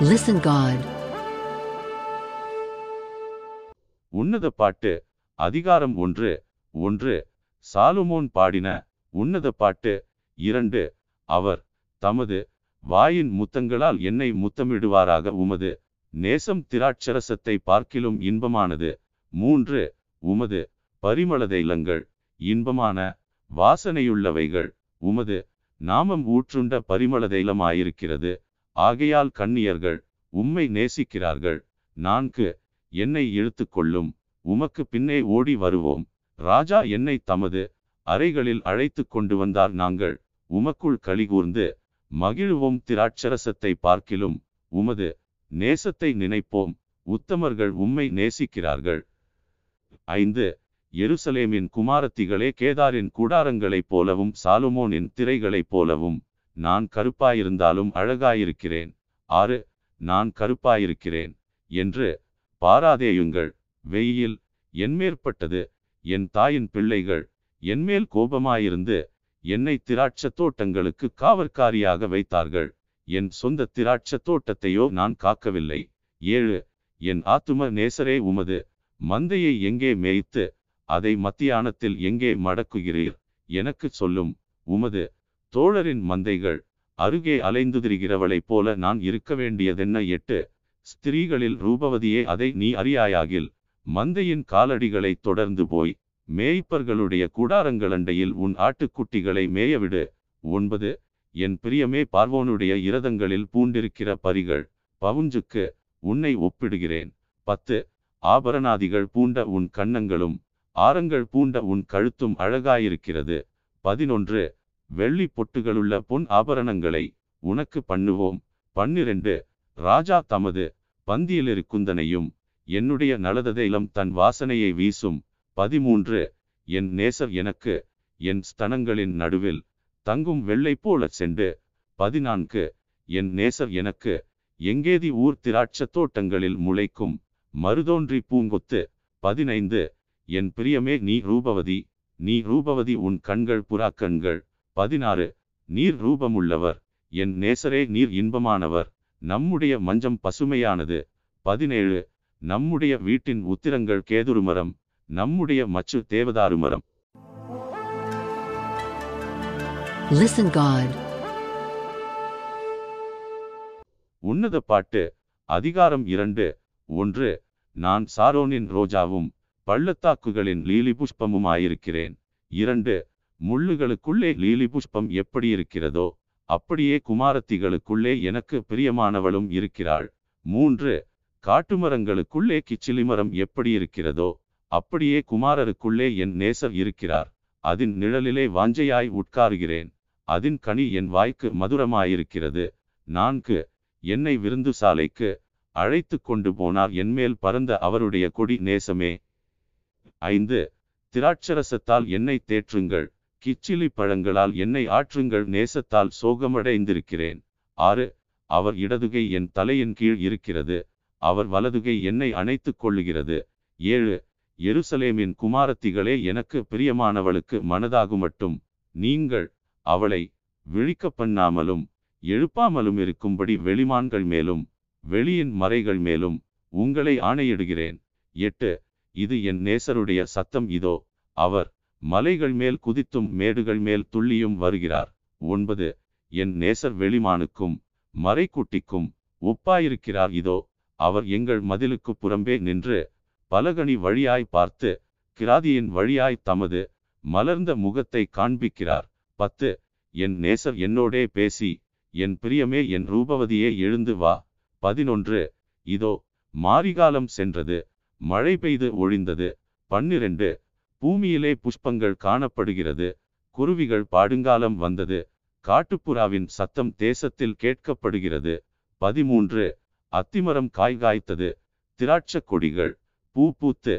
Listen God உன்னத பாட்டு அதிகாரம் ஒன்று ஒன்று சாலுமோன் பாடின உன்னத பாட்டு இரண்டு அவர் தமது வாயின் முத்தங்களால் என்னை முத்தமிடுவாராக உமது நேசம் திராட்சரசத்தை பார்க்கிலும் இன்பமானது மூன்று உமது பரிமளதைலங்கள் இன்பமான வாசனையுள்ளவைகள் உமது நாமம் ஊற்றுண்ட பரிமளதைலமாயிருக்கிறது ஆகையால் கண்ணியர்கள் உம்மை நேசிக்கிறார்கள். நான்கு என்னை இழுத்துக்கொள்ளும். உமக்கு பின்னே ஓடி வருவோம். ராஜா என்னை தமது அறைகளில் அழைத்து கொண்டு வந்தார். நாங்கள் உமக்குள் கலிகூர்ந்து மகிழ்வோம். திராட்சரசத்தை பார்க்கிலும் உமது நேசத்தை நினைப்போம். உத்தமர்கள் உம்மை நேசிக்கிறார்கள். ஐந்து எருசலேமின் குமாரத்திகளே கேதாரின் கூடாரங்களைப் போலவும் சாலுமோனின் திரைகளைப் போலவும் நான் கருப்பாயிருந்தாலும் அழகாயிருக்கிறேன். ஆறு நான் கருப்பாயிருக்கிறேன் என்று பாராதேயுங்கள். வெயில் என்மேற்பட்டது என் தாயின் பிள்ளைகள் என்மேல் கோபமாயிருந்து என்னை திராட்சத் தோட்டங்களுக்கு காவற்காரியாக வைத்தார்கள். என் சொந்த திராட்சத் தோட்டத்தையோ நான் காக்கவில்லை. ஏழு என் ஆத்தும நேசரே உமது மந்தையை எங்கே மேய்த்து அதை மத்தியானத்தில் எங்கே மடக்குகிறீர்? எனக்குச் சொல்லும் உமது தோழரின் மந்தைகள் அருகே அலைந்து திரிகிறவளைப் போல நான் இருக்க வேண்டியதென்ன எட்டு? ஸ்திரீகளில் ரூபவதியே அதை நீ அறியாயாகில். மந்தையின் காலடிகளை தொடர்ந்து போய் மேய்ப்பர்களுடைய கூடாரங்களண்டையில் உன் ஆட்டுக்குட்டிகளை மேயவிடு. ஒன்பது என் பிரியமே பார்வோனுடைய இரதங்களில் பூண்டிருக்கிற பரிகள் பவுஞ்சுக்கு உன்னை ஒப்பிடுகிறேன். பத்து ஆபரணாதிகள் பூண்ட உன் கன்னங்களும் ஆரங்கள் பூண்ட உன் கழுத்தும் அழகாயிருக்கிறது. பதினொன்று வெள்ளி பொட்டுகளுள்ள பொன் ஆபரணங்களை உனக்கு பண்ணுவோம். பன்னிரண்டு. ராஜா தமது பந்தியிலிருக்குந்தனையும் என்னுடைய நலததைலம் தன் வாசனையை வீசும். பதிமூன்று. என் நேசர் எனக்கு என் ஸ்தனங்களின் நடுவில் தங்கும் வெள்ளை போலச் சென்று. பதினான்கு. என் நேசர் எனக்கு எங்கேதி ஊர் திராட்சத் தோட்டங்களில் முளைக்கும் மருதோன்றி பூங்கொத்து. பதினைந்து. என் பிரியமே நீ ரூபவதி. நீ ரூபவதி உன் கண்கள் புறாக்கண்கள் பதினாறு நீர் ரூபமுள்ளவர். என் நேசரே நீர் இன்பமானவர். நம்முடைய மஞ்சம் பசுமையானது. பதினேழு நம்முடைய வீட்டின் உத்திரங்கள் கேதுருமரம். நம்முடைய மச்சு தேவதாரு மரம் Listen God. உன்னத பாட்டு அதிகாரம் இரண்டு ஒன்று நான் சாரோனின் ரோஜாவும் பள்ளத்தாக்குகளின் லீலி புஷ்பமுமாயிருக்கிறேன் இரண்டு முள்ளுகளுக்குள்ளே லீலி புஷ்பம் எப்படி இருக்கிறதோ அப்படியே குமாரத்திகளுக்குள்ளே எனக்கு பிரியமானவளும் இருக்கிறாள். மூன்று காட்டுமரங்களுக்குள்ளே கிச்சிலிமரம் எப்படி இருக்கிறதோ அப்படியே குமாரருக்குள்ளே என் நேசர் இருக்கிறார். அதன் நிழலிலே வாஞ்சையாய் உட்காருகிறேன். அதின் கனி என் வாய்க்கு மதுரமாயிருக்கிறது. நான்கு என்னை விருந்து சாலைக்கு அழைத்து கொண்டு போனார். என்மேல் பறந்த அவருடைய கொடி நேசமே. ஐந்து திராட்சரசத்தால் என்னை தேற்றுங்கள். கிச்சிலி பழங்களால் என்னை ஆற்றுங்கள் நேசத்தால் சோகமடைந்திருக்கிறேன். ஆறு அவர் இடதுகை என் தலையின் கீழ் இருக்கிறது. அவர் வலதுகை என்னை அணைத்துக் கொள்ளுகிறது. ஏழு எருசலேமின் குமாரத்திகளே எனக்கு பிரியமானவளுக்கு மனதாகுமட்டும். நீங்கள் அவளை விழிக்க பண்ணாமலும் எழுப்பாமலும் இருக்கும்படி வெளிமான்கள் மேலும் வெளியின் மறைகள் மேலும் உங்களை ஆணையிடுகிறேன். எட்டு இது என் நேசருடைய சத்தம் இதோ அவர் மலைகள் மேல் குதித்தும் மேடுகள் மேல் துள்ளியும் வருகிறார். ஒன்பது. என் நேசர் வெளிமானுக்கும் மறைக்குட்டிக்கும் ஒப்பாயிருக்கிறார். இதோ அவர் எங்கள் மதிலுக்கு புறம்பே நின்று பலகனி வழியாய் பார்த்து கிராதியின் வழியாய் தமது மலர்ந்த முகத்தை காண்பிக்கிறார். பத்து. என் நேசர் என்னோடே பேசி என் பிரியமே என் ரூபவதியே எழுந்து வா. பதினொன்று. இதோ மாரிகாலம் சென்றது மழை பெய்து ஒழிந்தது. பன்னிரண்டு. பூமியிலே புஷ்பங்கள் காணப்படுகிறது. குருவிகள் பாடுங்காலம் வந்தது. காட்டுப்புறாவின் சத்தம் தேசத்தில் கேட்கப்படுகிறது. பதிமூன்று. அத்திமரம் காய் காய்த்தது திராட்சக் கொடிகள் பூ பூத்து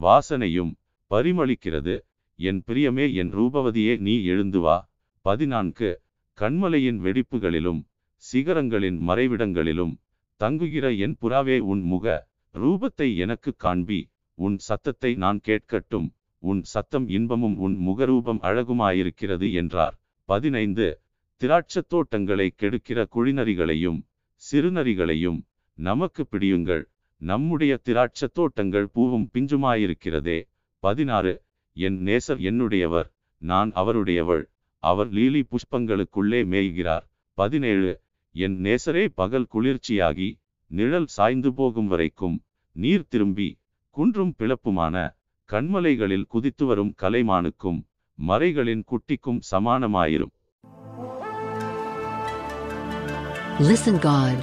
வாசனையும் பரிமளிக்கிறது. என் பிரியமே என் ரூபவதியே நீ எழுந்து வா. பதினான்கு. கண்மலையின் வெடிப்புகளிலும் சிகரங்களின் மறைவிடங்களிலும் தங்குகிற என் புறாவே உன் முக ரூபத்தை எனக்கு காண்பி. உன் சத்தத்தை நான் கேட்கட்டும். உன் சத்தம் இன்பமும் உன் முகரூபம் அழகுமாயிருக்கிறது என்றார். பதினைந்து. திராட்சத் தோட்டங்களை கெடுக்கிற குழிநரிகளையும் சிறுநரிகளையும் நமக்கு பிடியுங்கள். நம்முடைய திராட்சத் தோட்டங்கள் பூவும் பிஞ்சுமாயிருக்கிறதே. பதினாறு. என் நேசர் என்னுடையவர் நான் அவருடையவள். அவர் லீலி புஷ்பங்களுக்குள்ளே மேய்கிறார். பதினேழு. என் நேசரே பகல் குளிர்ச்சியாகி நிழல் சாய்ந்து போகும் வரைக்கும் நீர் திரும்பி குன்றும் பிளப்புமான கண்மலைகளில் குதித்து வரும் கலைமானுக்கும் மறைகளின் குட்டிக்கும் சமானமாயிரும். Listen God.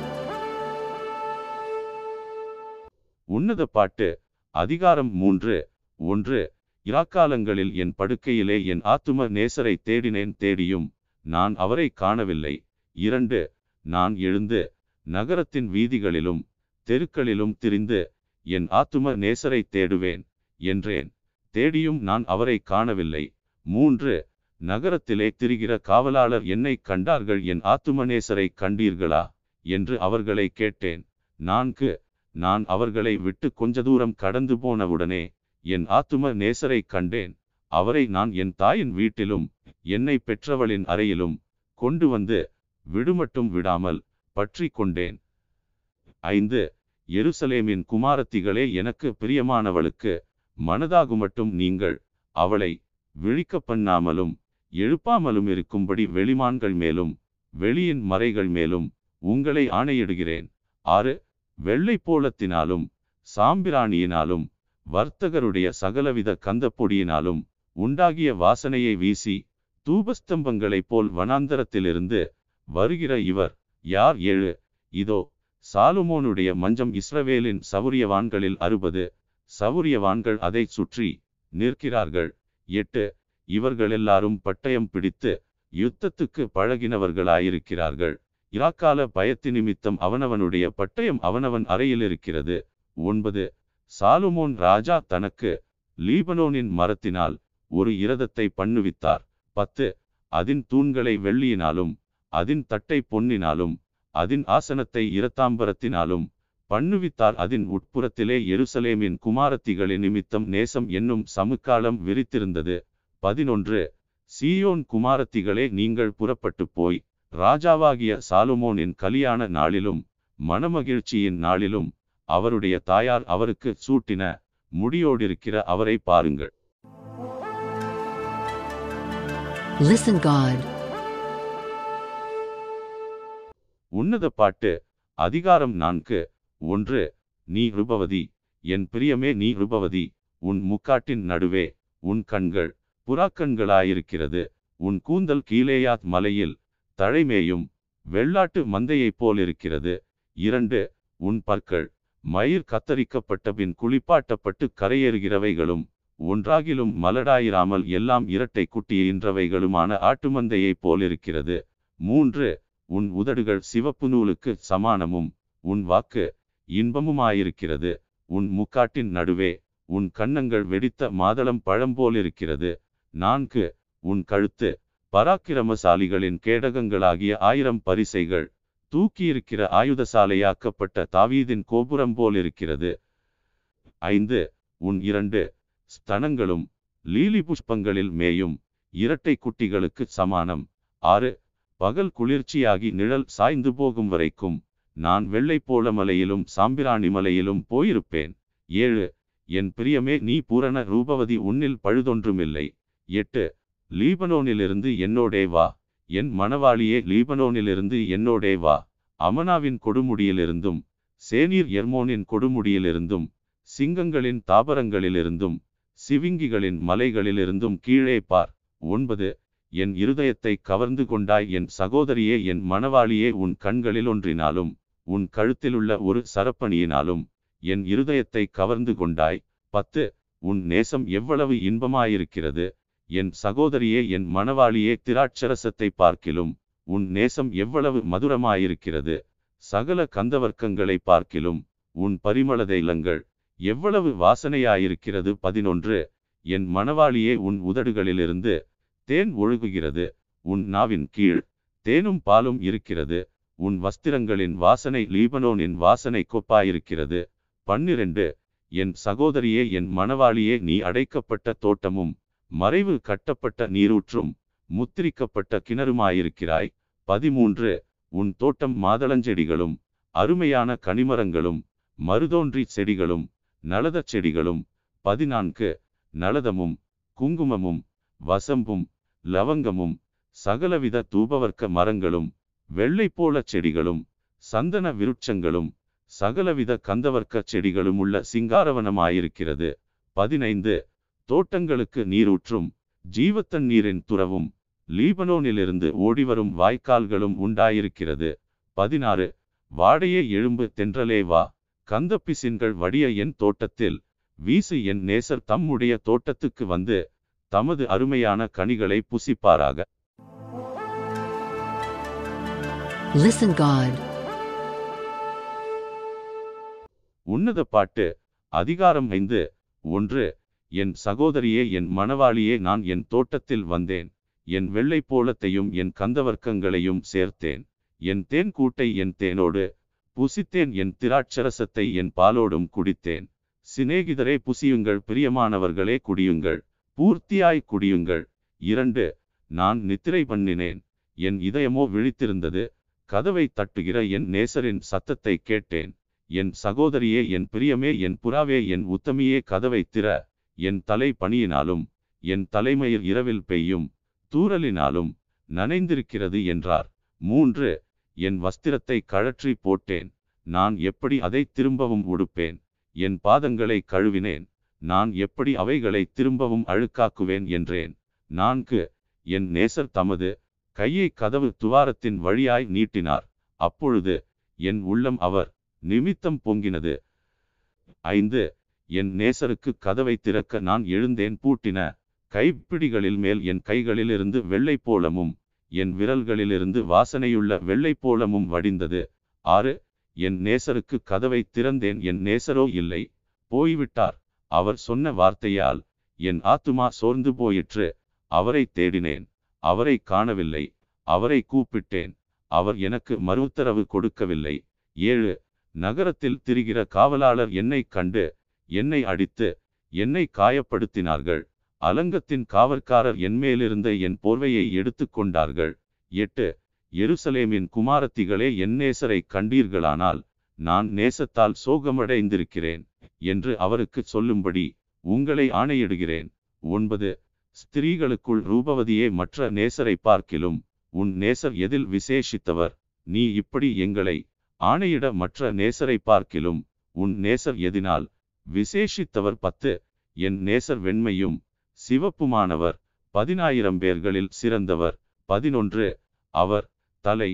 உன்னத பாட்டு அதிகாரம் மூன்று ஒன்று இராக்காலங்களில் என் படுக்கையிலே என் ஆத்தும நேசரை தேடினேன் தேடியும் நான் அவரை காணவில்லை. இரண்டு நான் எழுந்து நகரத்தின் வீதிகளிலும் தெருக்களிலும் திரிந்து என் ஆத்தும நேசரை தேடுவேன். என்றேன். தேடியும் நான் அவரை காணவில்லை. மூன்று நகரத்திலே திரிகிற காவலாளர் என்னை கண்டார்கள் என் ஆத்துமநேசரை கண்டீர்களா? என்று அவர்களை கேட்டேன். நான்கு நான் அவர்களை விட்டு கொஞ்ச தூரம் கடந்து போனவுடனே என் ஆத்தும நேசரை கண்டேன். அவரை நான் என் தாயின் வீட்டிலும் என்னை பெற்றவளின் அறையிலும் கொண்டு வந்து விடுமட்டும் விடாமல் பற்றி கொண்டேன். ஐந்து எருசலேமின் குமாரத்திகளே எனக்கு பிரியமானவளுக்கு மனதாகுமட்டும் நீங்கள் அவளை விழிக்க பண்ணாமலும் எழுப்பாமலும் இருக்கும்படி வெளிமான்கள் மேலும் வெளியின் மறைகள் மேலும் உங்களை ஆணையிடுகிறேன். ஆறு வெள்ளை போலத்தினாலும் சாம்பிராணியினாலும் வர்த்தகருடைய சகலவித கந்தப்பொடியினாலும் உண்டாகிய வாசனையை வீசி தூபஸ்தம்பங்களைப் போல் வனாந்தரத்திலிருந்து வருகிற இவர் யார்? ஏழு இதோ சாலுமோனுடைய மஞ்சம் இஸ்ரவேலின் சவுரியவான்களில் அறுபது சவுரியவான்கள் அதை சுற்றி நிற்கிறார்கள். எட்டு. இவர்கள் எல்லாரும் பட்டயம் பிடித்து யுத்தத்துக்கு பழகினவர்களாயிருக்கிறார்கள். இராக்கால பயத்து நிமித்தம் அவனவனுடைய பட்டயம் அவனவன் அறையில் இருக்கிறது. ஒன்பது. சாலுமோன் ராஜா தனக்கு லீபனோனின் மரத்தினால் ஒரு இரதத்தை பண்ணுவித்தார். பத்து. அதின் தூண்களை வெள்ளியினாலும் அதின் தட்டை பொன்னினாலும் அதின் ஆசனத்தை இரத்தாம்பரத்தினாலும் பண்ணுவித்தார். அதின் உட்புறத்திலே எருசலேமின் குமாரத்திகளின் நிமித்தம் நேசம் என்னும் சமுக்காலம் விரித்திருந்தது. பதினொன்று. சீயோன் குமாரத்திகளே நீங்கள் புறப்பட்டு போய் ராஜாவாகிய சாலுமோனின் கலியாண நாளிலும் மனமகிழ்ச்சியின் நாளிலும் அவருடைய தாயார் அவருக்கு சூட்டின முடியோடிருக்கிற அவரை பாருங்கள். Listen God. உன்னத பாட்டு அதிகாரம் நான்கு. ஒன்று நீ ருபவதி என் பிரியமே நீ ருபவதி உன் முக்காட்டின் நடுவே உன் கண்கள் புறாக்கண்களாயிருக்கிறது உன் கூந்தல் கீழேயாத் மலையில் தழைமேயும் வெள்ளாட்டு மந்தையைப் போலிருக்கிறது. இரண்டு உன் பற்கள் மயிர் கத்தரிக்கப்பட்ட பின் குளிப்பாட்டப்பட்டு கரையேறுகிறவைகளும் ஒன்றாகிலும் மலடாயிராமல் எல்லாம் இரட்டை குட்டியின்றவைகளுமான ஆட்டுமந்தையைப் போலிருக்கிறது. மூன்று உன் உதடுகள் சிவப்பு நூலுக்கு சமானமும் உன் வாக்கு இன்பமுமாயிருக்கிறது. உன் முக்காட்டின் நடுவே உன் கன்னங்கள் வெடித்த மாதளம் பழம் போலிருக்கிறது நான்கு உன் கழுத்து பராக்கிரமசாலிகளின் கேடகங்களாகிய ஆயிரம் பரிசைகள் தூக்கியிருக்கிற ஆயுதசாலையாக்கப்பட்ட தாவீதின் கோபுரம் போலிருக்கிறது. ஐந்து உன் இரண்டு ஸ்தனங்களும் லீலி புஷ்பங்களில் மேயும் இரட்டை குட்டிகளுக்கு சமானம். ஆறு பகல் குளிர்ச்சியாகி நிழல் சாய்ந்து போகும் வரைக்கும் நான் வெள்ளைப்போல போல மலையிலும் சாம்பிராணி மலையிலும் போயிருப்பேன். ஏழு என் பிரியமே நீ பூரண ரூபவதி உன்னில் பழுதொன்றுமில்லை. எட்டு லீபனோனிலிருந்து என்னோடே வா. என் மணவாளியே லீபனோனிலிருந்து என்னோடே வா. அமனாவின் கொடுமுடியிலிருந்தும் சேனீர் எர்மோனின் கொடுமுடியிலிருந்தும் சிங்கங்களின் தாபரங்களிலிருந்தும் சிவிங்கிகளின் மலைகளிலிருந்தும் கீழே பார். ஒன்பது என் இருதயத்தை கவர்ந்து கொண்டாய். என் சகோதரியே என் மணவாளியே உன் கண்களில் ஒன்றினாலும் உன் கழுத்திலுள்ள ஒரு சரப்பணியினாலும் என் இருதயத்தை கவர்ந்து கொண்டாய். பத்து உன் நேசம் எவ்வளவு இன்பமாயிருக்கிறது. என் சகோதரியே என் மணவாளியே திராட்சரசத்தை பார்க்கிலும் உன் நேசம் எவ்வளவு மதுரமாயிருக்கிறது. சகல கந்தவர்க்கங்களை பார்க்கிலும் உன் பரிமள தைலங்கள் எவ்வளவு வாசனையாயிருக்கிறது. பதினொன்று என் மணவாளியே உன் உதடுகளிலிருந்து தேன் ஒழுகுகிறது. உன் நாவின் கீழ் தேனும் பாலும் இருக்கிறது. உன் வஸ்திரங்களின் வாசனை லீபனோனின் வாசனை கொப்பாயிருக்கிறது. பன்னிரண்டு என் சகோதரியே என் மணவாளியே நீ அடைக்கப்பட்ட தோட்டமும் மறைவு கட்டப்பட்ட நீரூற்றும் முத்திரிக்கப்பட்ட கிணறுமாயிருக்கிறாய். பதிமூன்று உன் தோட்டம் மாதளஞ்செடிகளும் அருமையான கனிமரங்களும் மருதோன்றி செடிகளும் நலதச் செடிகளும். பதினான்கு நலதமும் குங்குமமும் வசம்பும் லவங்கமும் சகலவித தூபவர்க்க மரங்களும் வெள்ளைப்போளச் போலச் செடிகளும் சந்தன விருட்சங்களும் சகலவித கந்தவர்க்க செடிகளும் உள்ள சிங்காரவனமாயிருக்கிறது. பதினைந்து. தோட்டங்களுக்கு நீரூற்றும் ஜீவத்தண்ணீரின் துறவும் லீபனோனிலிருந்து ஓடிவரும் வாய்க்கால்களும் உண்டாயிருக்கிறது. பதினாறு. வாடையே எழும்பு தென்றலே வா கந்தப்பிசின்கள் வடிய என் தோட்டத்தில் வீசு என் நேசர் தம்முடைய தோட்டத்துக்கு வந்து தமது அருமையான கனிகளை புசிப்பாராக. லிசன் காட் உன்னத பாட்டு அதிகாரம் ஐந்து ஒன்று என் சகோதரியே என் மணவாளியே நான் என் தோட்டத்தில் வந்தேன். என் வெள்ளை போலத்தையும் என் கந்தவர்க்கங்களையும் சேர்த்தேன். என் தேன் கூட்டை என் தேனோடு புசித்தேன். என் திராட்சரசத்தை என் பாலோடும் குடித்தேன். சிநேகிதரே புசியுங்கள். பிரியமானவர்களே குடியுங்கள். பூர்த்தியாய் குடியுங்கள். இரண்டு நான் நித்திரை பண்ணினேன். என் இதயமோ விழித்திருந்தது. கதவை தட்டுகிற என் நேசரின் சத்தத்தை கேட்டேன். என் சகோதரியே என் பிரியமே என் புறாவே என் உத்தமியே கதவை திற. என் தலை பணியினாலும் என் தலைமயிர் இரவில் பெய்யும் தூறலினாலும் நனைந்திருக்கிறது என்றார். மூன்று என் வஸ்திரத்தை கழற்றி போட்டேன். நான் எப்படி அதை திரும்பவும் உடுப்பேன்? என் பாதங்களை கழுவினேன். நான் எப்படி அவைகளை திரும்பவும் அழுக்காக்குவேன் என்றேன். நான்கு என் நேசர் தமது கையை கதவு துவாரத்தின் வழியாய் நீட்டினார். அப்பொழுது என் உள்ளம் அவர் நிமித்தம் பொங்கினது. ஐந்து என் நேசருக்கு கதவை திறக்க நான் எழுந்தேன். பூட்டின கைப்பிடிகளில் மேல் என் கைகளிலிருந்து வெள்ளை போலமும் என் விரல்களிலிருந்து வாசனையுள்ள வெள்ளை போலமும் வடிந்தது. ஆறு என் நேசருக்கு கதவை திறந்தேன். என் நேசரோ இல்லை போய்விட்டார். அவர் சொன்ன வார்த்தையால் என் ஆத்துமா சோர்ந்து போயிற்று. அவரை தேடினேன். அவரை காணவில்லை. அவரை கூப்பிட்டேன். அவர் எனக்கு மறுஉத்தரவு கொடுக்கவில்லை. ஏழு நகரத்தில் திரிகிற காவலாளர் என்னை கண்டு என்னை அடித்து என்னை காயப்படுத்தினார்கள். அலங்கத்தின் காவற்காரர் என்மேலிருந்த என் போர்வையை எடுத்து கொண்டார்கள். எட்டு எருசலேமின் குமாரத்திகளே என் நேசரை கண்டீர்களானால் நான் நேசத்தால் சோகமடைந்திருக்கிறேன் என்று அவருக்கு சொல்லும்படி உங்களை ஆணையிடுகிறேன். ஒன்பது ஸ்திரீகளுக்குள் ரூபவதியே மற்ற நேசரை பார்க்கிலும் உன் நேசர் எதில் விசேஷித்தவர்? நீ இப்படி எங்களை ஆணையிட மற்ற நேசரை பார்க்கிலும் உன் நேசர் எதினால் விசேஷித்தவர் பத்து என் நேசர் வெண்மையும் சிவப்புமானவர் பதினாயிரம் பேர்களில் சிறந்தவர் பதினொன்று அவர் தலை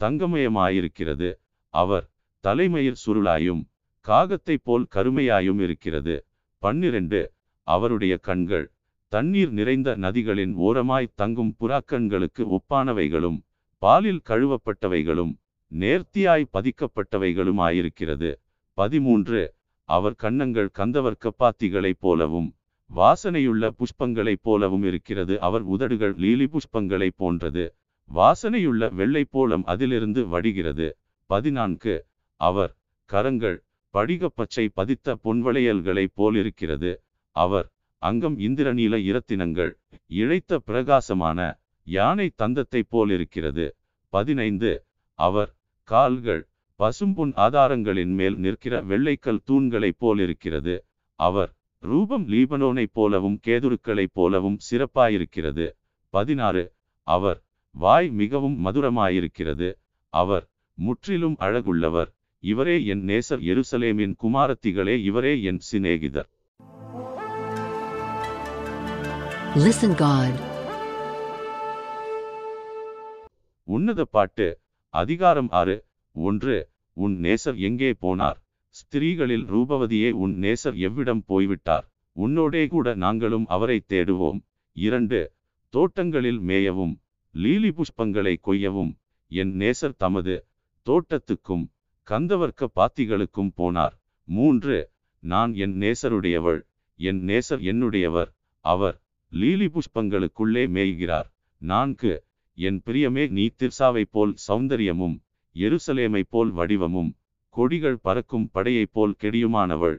தங்கமயமாயிருக்கிறது அவர் தலைமயிர் சுருளாயும் காகத்தைப் போல் கருமையாயும் இருக்கிறது பன்னிரண்டு அவருடைய கண்கள் தண்ணீர் நிறைந்த நதிகளின் ஓரமாய் தங்கும் புறாக்கண்களுக்கு ஒப்பானவைகளும் பாலில் கழுவப்பட்டவைகளும் நேர்த்தியாய் பதிக்கப்பட்டவைகளுமாயிருக்கிறது. பதிமூன்று. அவர் கன்னங்கள் கந்தவர்க்க பாத்திகளைப் போலவும் வாசனையுள்ள புஷ்பங்களைப் போலவும் இருக்கிறது. அவர் உதடுகள் லீலி புஷ்பங்களைப் போன்றது. வாசனையுள்ள வெள்ளை போலம் அதிலிருந்து வடிகிறது. பதினான்கு. அவர் கரங்கள் படிகப்பச்சை பதித்த பொன்வளையல்களைப் போலிருக்கிறது. அவர் அங்கம் இந்திரநீல இரத்தினங்கள் இழைத்த பிரகாசமான யானை தந்தத்தைப் போலிருக்கிறது. பதினைந்து. அவர் கால்கள் பசும்புன் ஆதாரங்களின் மேல் நிற்கிற வெள்ளைக்கல் தூண்களைப் போலிருக்கிறது. அவர் ரூபம் லீபனோனைப் போலவும் கேதுருக்களைப் போலவும் சிறப்பாயிருக்கிறது. பதினாறு. அவர் வாய் மிகவும் மதுரமாயிருக்கிறது. அவர் முற்றிலும் அழகுள்ளவர். இவரே என் நேசர் எருசலேமின் குமாரத்திகளே இவரே என் சிநேகிதர். லிசன் காட் உன்னத பாட்டு அதிகாரம் ஆறு ஒன்று உன் நேசர் எங்கே போனார்? ஸ்திரீகளில் ரூபவதியே உன் நேசர் எவ்விடம் போய்விட்டார்? உன்னோடே கூட நாங்களும் அவரை தேடுவோம். இரண்டு தோட்டங்களில் மேயவும் லீலி புஷ்பங்களை கொய்யவும் என் நேசர் தமது தோட்டத்துக்கும் கந்தவர்க்க பாத்திகளுக்கும் போனார். மூன்று நான் என் நேசருடையவள் என் நேசர் என்னுடையவர் அவர் லீலி புஷ்பங்களுக்குள்ளே மேய்கிறார். நான்கு என் பிரியமே நீ திர்சாவைப் போல் சௌந்தரியமும் எருசலேமைப் போல் வடிவமும் கொடிகள் பறக்கும் படையைப் போல் கெடியுமானவள்.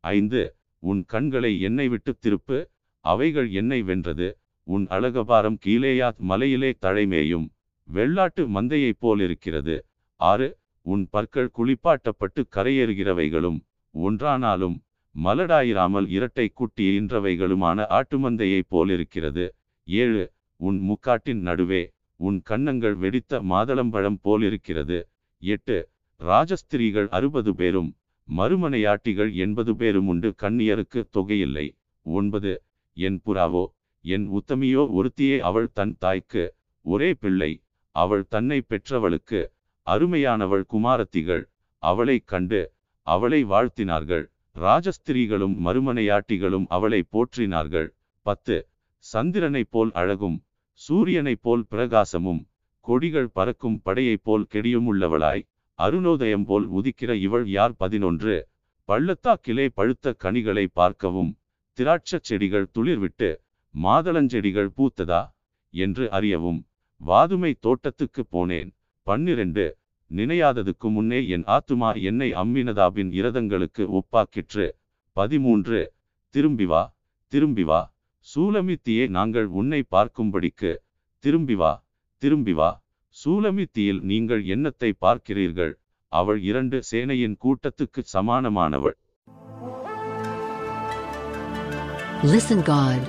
ஐந்து உன் கண்களை என்னை விட்டு திருப்பு அவைகள் என்னை வென்றது. உன் அழகபாரம் கீழேயாத் மலையிலே தழைமேயும் வெள்ளாட்டு மந்தையைப் போல் இருக்கிறது. ஆறு உன் பற்கள் குளிப்பாட்டப்பட்டு கரையேறுகிறவைகளும் ஒன்றானாலும் மலடாயிராமல் இரட்டை குட்டி இன்றவைகளுமான ஆட்டுமந்தையைப் போலிருக்கிறது. ஏழு உன் முக்காட்டின் நடுவே உன் கன்னங்கள் வெடித்த மாதளம்பழம் போலிருக்கிறது. எட்டு ராஜஸ்திரீகள் அறுபது பேரும் மறுமனையாட்டிகள் எண்பது பேரும் உண்டு கண்ணியருக்கு தொகையில்லை. ஒன்பது என் புறாவோ என் உத்தமியோ ஒருத்தியே அவள் தன் தாய்க்கு ஒரே பிள்ளை அவள் தன்னை பெற்றவளுக்கு அருமையானவள் குமாரத்திகள் அவளைக் கண்டு அவளை வாழ்த்தினார்கள். ராஜஸ்திரீகளும் மறுமனையாட்டிகளும் அவளை போற்றினார்கள். பத்து. சந்திரனைப் போல் அழகும் சூரியனைப் போல் பிரகாசமும் கொடிகள் பறக்கும் படையைப் போல் கெடியுமுள்ளவளாய் அருணோதயம் போல் உதிக்கிற இவள் யார்? பதினொன்று. பள்ளத்தாக்கிலே பழுத்த கனிகளை பார்க்கவும் திராட்சச் செடிகள் துளிர்விட்டு மாதளஞ்செடிகள் பூத்ததா? என்று அறியவும் வாதுமை தோட்டத்துக்கு போனேன். பன்னிரண்டு. நினையாததுக்கு முன்னே என் ஆத்துமா என்னை அம்மினதாபின் இரதங்களுக்கு ஒப்பாக்கிற்று. பதிமூன்று. திரும்பி வா திரும்பி வா. சூலமித்தியே நாங்கள் உன்னை பார்க்கும்படிக்கு. திரும்பி வா திரும்பி வா. சூலமித்தியில் நீங்கள் என்னத்தை பார்க்கிறீர்கள்? அவள் இரண்டு சேனையின் கூட்டத்துக்கு சமானமானவள். Listen God.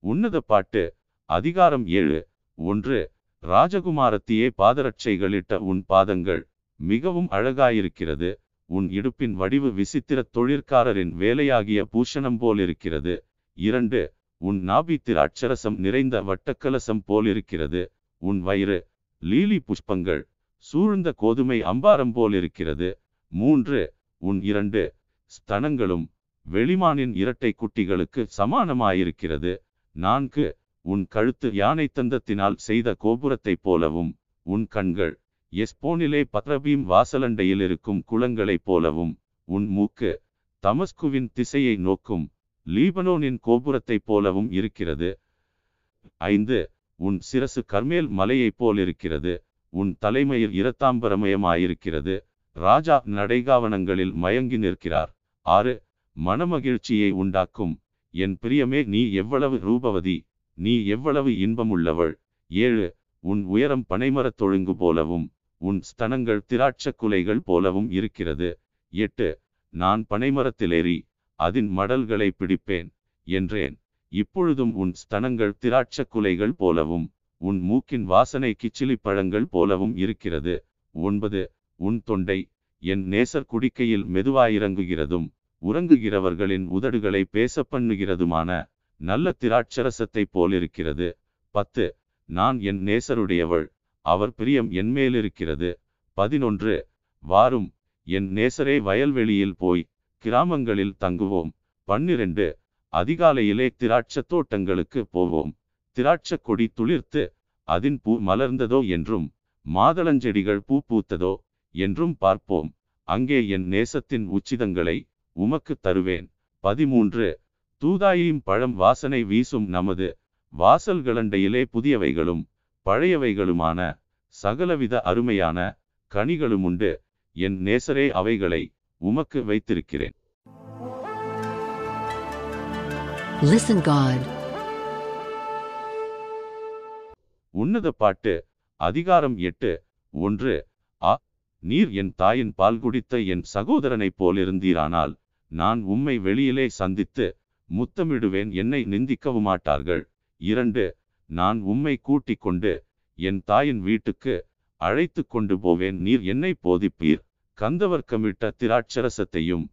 உன்னத பாட்டு அதிகாரம் ஏழு. ஒன்று. ராஜகுமாரத்தியே பாதரட்சைகளிட்ட உன் பாதங்கள் மிகவும் அழகாயிருக்கிறது. உன் இடுப்பின் வடிவு விசித்திர தொழிற்காரரின் வேலையாகிய பூஷணம் போலிருக்கிறது. இரண்டு உன் நாபித்திர அட்சரசம் நிறைந்த வட்டக்கலசம் போலிருக்கிறது. உன் வயிறு லீலி புஷ்பங்கள் சூழ்ந்த கோதுமை அம்பாரம் போலிருக்கிறது. மூன்று உன் இரண்டு ஸ்தனங்களும் வெளிமானின் இரட்டை குட்டிகளுக்கு சமானமாயிருக்கிறது. நான்கு உன் கழுத்து யானை தந்தத்தினால் செய்த கோபுரத்தைப் போலவும் உன் கண்கள் எஸ்போனிலே பத்ரபீம் வாசலண்டையில் இருக்கும் குளங்களைப் போலவும் உன் மூக்கு தமஸ்குவின் திசையை நோக்கும் லீபனோனின் கோபுரத்தைப் போலவும் இருக்கிறது. ஐந்து உன் சிரசு கர்மேல் மலையைப் போலிருக்கிறது. உன் தலைமையில் இரத்தாம்பரமயமாயிருக்கிறது. ராஜா நடைகாவனங்களில் மயங்கி நிற்கிறார். ஆறு மனமகிழ்ச்சியை உண்டாக்கும். என் பிரியமே நீ எவ்வளவு ரூபவதி? நீ எவ்வளவு இன்பமுள்ளவள். ஏழு உன் உயரம் பனைமரத் தொழுங்கு போலவும் உன் ஸ்தனங்கள் திராட்சக் குலைகள் போலவும் இருக்கிறது. எட்டு நான் பனைமரத்திலேறி அதன் மடல்களை பிடிப்பேன் என்றேன். இப்பொழுதும் உன் ஸ்தனங்கள் திராட்சக் குலைகள் போலவும் உன் மூக்கின் வாசனை கிச்சிலி பழங்கள் போலவும் இருக்கிறது. ஒன்பது உன் தொண்டை என் நேசர் குடிக்கையில் மெதுவாயிறங்குகிறதும் உறங்குகிறவர்களின் உதடுகளை பேச பண்ணுகிறதுமான நல்ல திராட்சரசத்தைப் போலிருக்கிறது. பத்து நான் என் நேசருடையவள். அவர் பிரியம் என்மேலிருக்கிறது பதினொன்று வாரும் என் நேசரே வயல்வெளியில் போய் கிராமங்களில் தங்குவோம். பன்னிரண்டு அதிகாலையிலே திராட்சத் தோட்டங்களுக்கு போவோம். திராட்சக் கொடி துளிர்த்து அதின் பூ மலர்ந்ததோ என்றும் மாதளஞ்செடிகள் பூ பூத்ததோ என்றும் பார்ப்போம். அங்கே என் நேசத்தின் உச்சிதங்களை உமக்கு தருவேன். பதிமூன்று தூதாயும் பழம் வாசனை வீசும் நமது வாசல்களண்டையிலே புதியவைகளும் பழையவைகளுமான சகலவித அருமையான கனிகளும் உண்டு என் நேசரே அவைகளை உமக்கு வைத்திருக்கிறேன் Listen God. உன்னத பாட்டு அதிகாரம் எட்டு ஒன்று ஆ நீர் என் தாயின் பால் குடித்த என் சகோதரனைப் போலிருந்தீரானால் நான் உம்மை வெளியிலே சந்தித்து முத்தமிடுவேன் என்னை நிந்திக்கவும் மாட்டார்கள் இரண்டு நான் உம்மை கூட்டிக் கொண்டு என் தாயின் வீட்டுக்கு அழைத்து கொண்டு போவேன் நீர் என்னை போதிப்பீர். கந்தவர்க்கமிட்ட திராட்சரசத்தையும்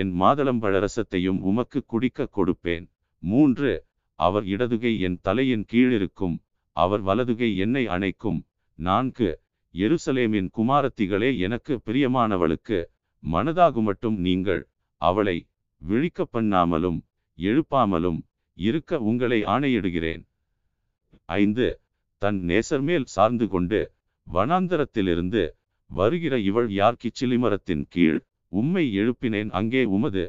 என் மாதளம்பழரசத்தையும் உமக்கு குடிக்க கொடுப்பேன். மூன்று அவர் இடதுகை என் தலையின் கீழிருக்கும் அவர் வலதுகை என்னை அணைக்கும். நான்கு எருசலேமின் குமாரத்திகளே எனக்கு பிரியமானவளுக்கு மனதாகுமட்டும் நீங்கள் அவளை விழிக்க பண்ணாமலும் எழுப்பாமலும் இருக்க உங்களை ஆணையிடுகிறேன். ஐந்து தன் நேசர் மேல் சார்ந்து கொண்டு வனாந்தரத்திலிருந்து வருகிற இவள் யார் கிச்சிலிமரத்தின் கீழ் உம்மை எழுப்பினேன் அங்கே உமது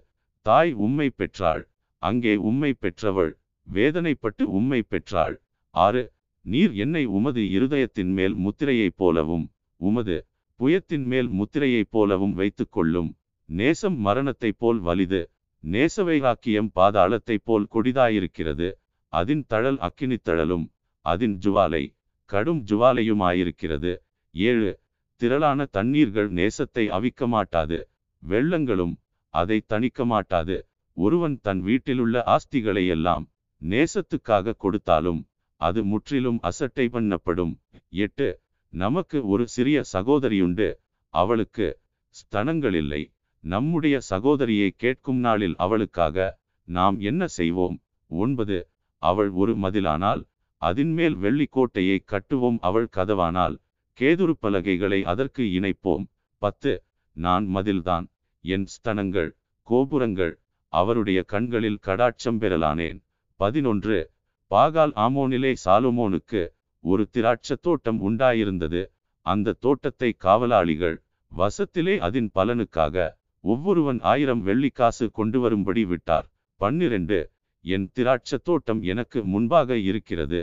தாய் உம்மை பெற்றாள் அங்கே உம்மை பெற்றவள் வேதனைப்பட்டு உம்மை பெற்றாள். ஆறு நீர் என்னை உமது இருதயத்தின் மேல் முத்திரையைப் போலவும் உமது புயத்தின் மேல் முத்திரையைப் போலவும் வைத்துக் கொள்ளும் நேசம் மரணத்தைப் போல் வலிது நேசவைராக்கியம் பாதாளத்தைப் போல் கொடிதாயிருக்கிறது. அதின் தழல் அக்கினித் தழலும் அதின் ஜுவாலை கடும் ஜுவாலையுமாயிருக்கிறது. ஏழு திரளான தண்ணீர்கள் நேசத்தை அவிக்க மாட்டாது வெள்ளங்களும் அதை தணிக்க மாட்டாது ஒருவன் தன் வீட்டிலுள்ள ஆஸ்திகளை எல்லாம் நேசத்துக்காக கொடுத்தாலும் அது முற்றிலும் அசட்டை பண்ணப்படும். எட்டு நமக்கு ஒரு சிறிய சகோதரியுண்டு. அவளுக்கு ஸ்தனங்கள் இல்லை நம்முடைய சகோதரியை கேட்கும் நாளில் அவளுக்காக நாம் என்ன செய்வோம்? ஒன்பது. அவள் ஒரு மதிலானால் அதின்மேல் வெள்ளிக்கோட்டையை கட்டுவோம். அவள் கதவானால் கேதுரு பலகைகளை அதற்கு இணைப்போம். பத்து. நான் மதில்தான். என் ஸ்தனங்கள் கோபுரங்கள் அவருடைய கண்களில் கடாட்சம் பெறலானேன். பதினொன்று. பாகால் ஆமோனிலே சாலுமோனுக்கு ஒரு திராட்சத் தோட்டம் உண்டாயிருந்தது. அந்த தோட்டத்தை காவலாளிகள் வசத்திலே அதன் பலனுக்காக ஒவ்வொருவன் ஆயிரம் வெள்ளிக்காசு கொண்டு வரும்படி விட்டார். பன்னிரண்டு. என் திராட்சத் தோட்டம் எனக்கு முன்பாக இருக்கிறது.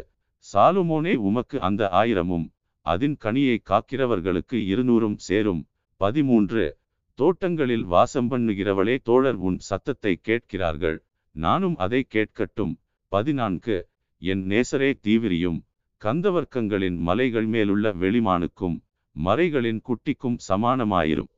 சாலுமோனே உமக்கு அந்த ஆயிரமும் அதன் கனியை காக்கிறவர்களுக்கு இருநூறும் சேரும். பதிமூன்று. தோட்டங்களில் வாசம் பண்ணுகிறவளே தோழர் உன் சத்தத்தை கேட்கிறார்கள். நானும் அதை கேட்கட்டும். பதினான்கு. என் நேசரே தீவிரியும் கந்தவர்க்கங்களின் மலைகள் மேலுள்ள வெளிமானுக்கும் மறைகளின் குட்டிக்கும் சமானமாயிரும்.